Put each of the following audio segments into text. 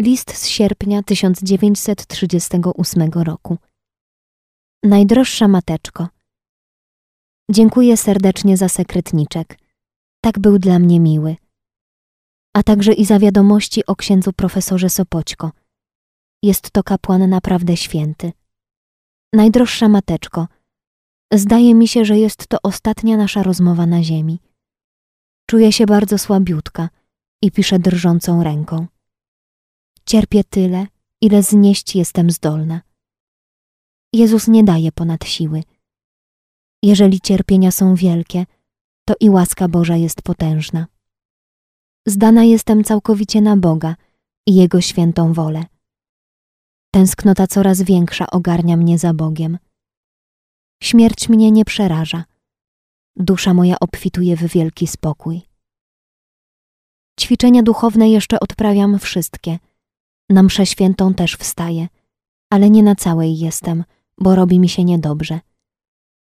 List z sierpnia 1938 roku. Najdroższa mateczko. Dziękuję serdecznie za sekretniczek. Tak był dla mnie miły. A także i za wiadomości o księdzu profesorze Sopoćko. Jest to kapłan naprawdę święty. Najdroższa mateczko. Zdaje mi się, że jest to ostatnia nasza rozmowa na ziemi. Czuję się bardzo słabiutka i piszę drżącą ręką. Cierpię tyle, ile znieść jestem zdolna. Jezus nie daje ponad siły. Jeżeli cierpienia są wielkie, to i łaska Boża jest potężna. Zdana jestem całkowicie na Boga i Jego świętą wolę. Tęsknota coraz większa ogarnia mnie za Bogiem. Śmierć mnie nie przeraża. Dusza moja obfituje w wielki spokój. Ćwiczenia duchowne jeszcze odprawiam wszystkie. Na mszę świętą też wstaję, ale nie na całej jestem, bo robi mi się niedobrze.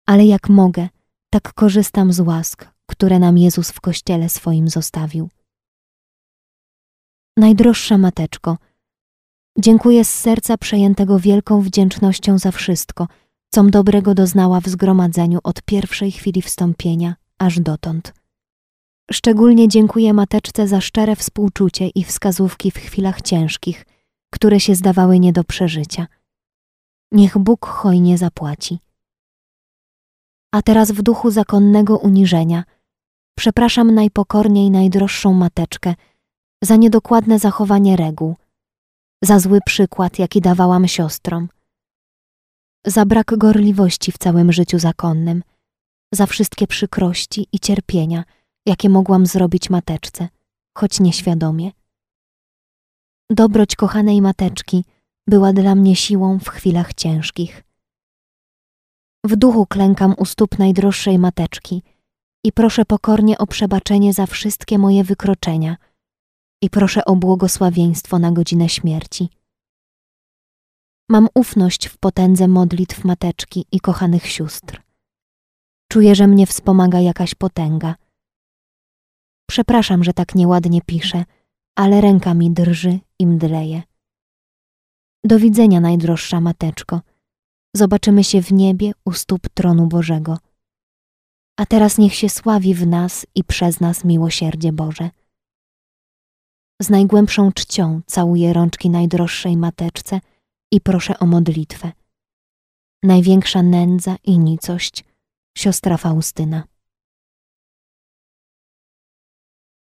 Ale jak mogę, tak korzystam z łask, które nam Jezus w Kościele swoim zostawił. Najdroższa Mateczko, dziękuję z serca przejętego wielką wdzięcznością za wszystko, com dobrego doznała w zgromadzeniu od pierwszej chwili wstąpienia aż dotąd. Szczególnie dziękuję Mateczce za szczere współczucie i wskazówki w chwilach ciężkich, które się zdawały nie do przeżycia. Niech Bóg hojnie zapłaci. A teraz w duchu zakonnego uniżenia przepraszam najpokorniej najdroższą Mateczkę za niedokładne zachowanie reguł, za zły przykład, jaki dawałam siostrom, za brak gorliwości w całym życiu zakonnym, za wszystkie przykrości i cierpienia, jakie mogłam zrobić mateczce, choć nieświadomie. Dobroć kochanej mateczki była dla mnie siłą w chwilach ciężkich. W duchu klękam u stóp najdroższej mateczki i proszę pokornie o przebaczenie za wszystkie moje wykroczenia i proszę o błogosławieństwo na godzinę śmierci. Mam ufność w potędze modlitw mateczki i kochanych sióstr. Czuję, że mnie wspomaga jakaś potęga. Przepraszam, że tak nieładnie piszę, ale ręka mi drży i mdleje. Do widzenia, najdroższa mateczko. Zobaczymy się w niebie u stóp tronu Bożego. A teraz niech się sławi w nas i przez nas miłosierdzie Boże. Z najgłębszą czcią całuję rączki najdroższej mateczce i proszę o modlitwę. Największa nędza i nicość, siostra Faustyna.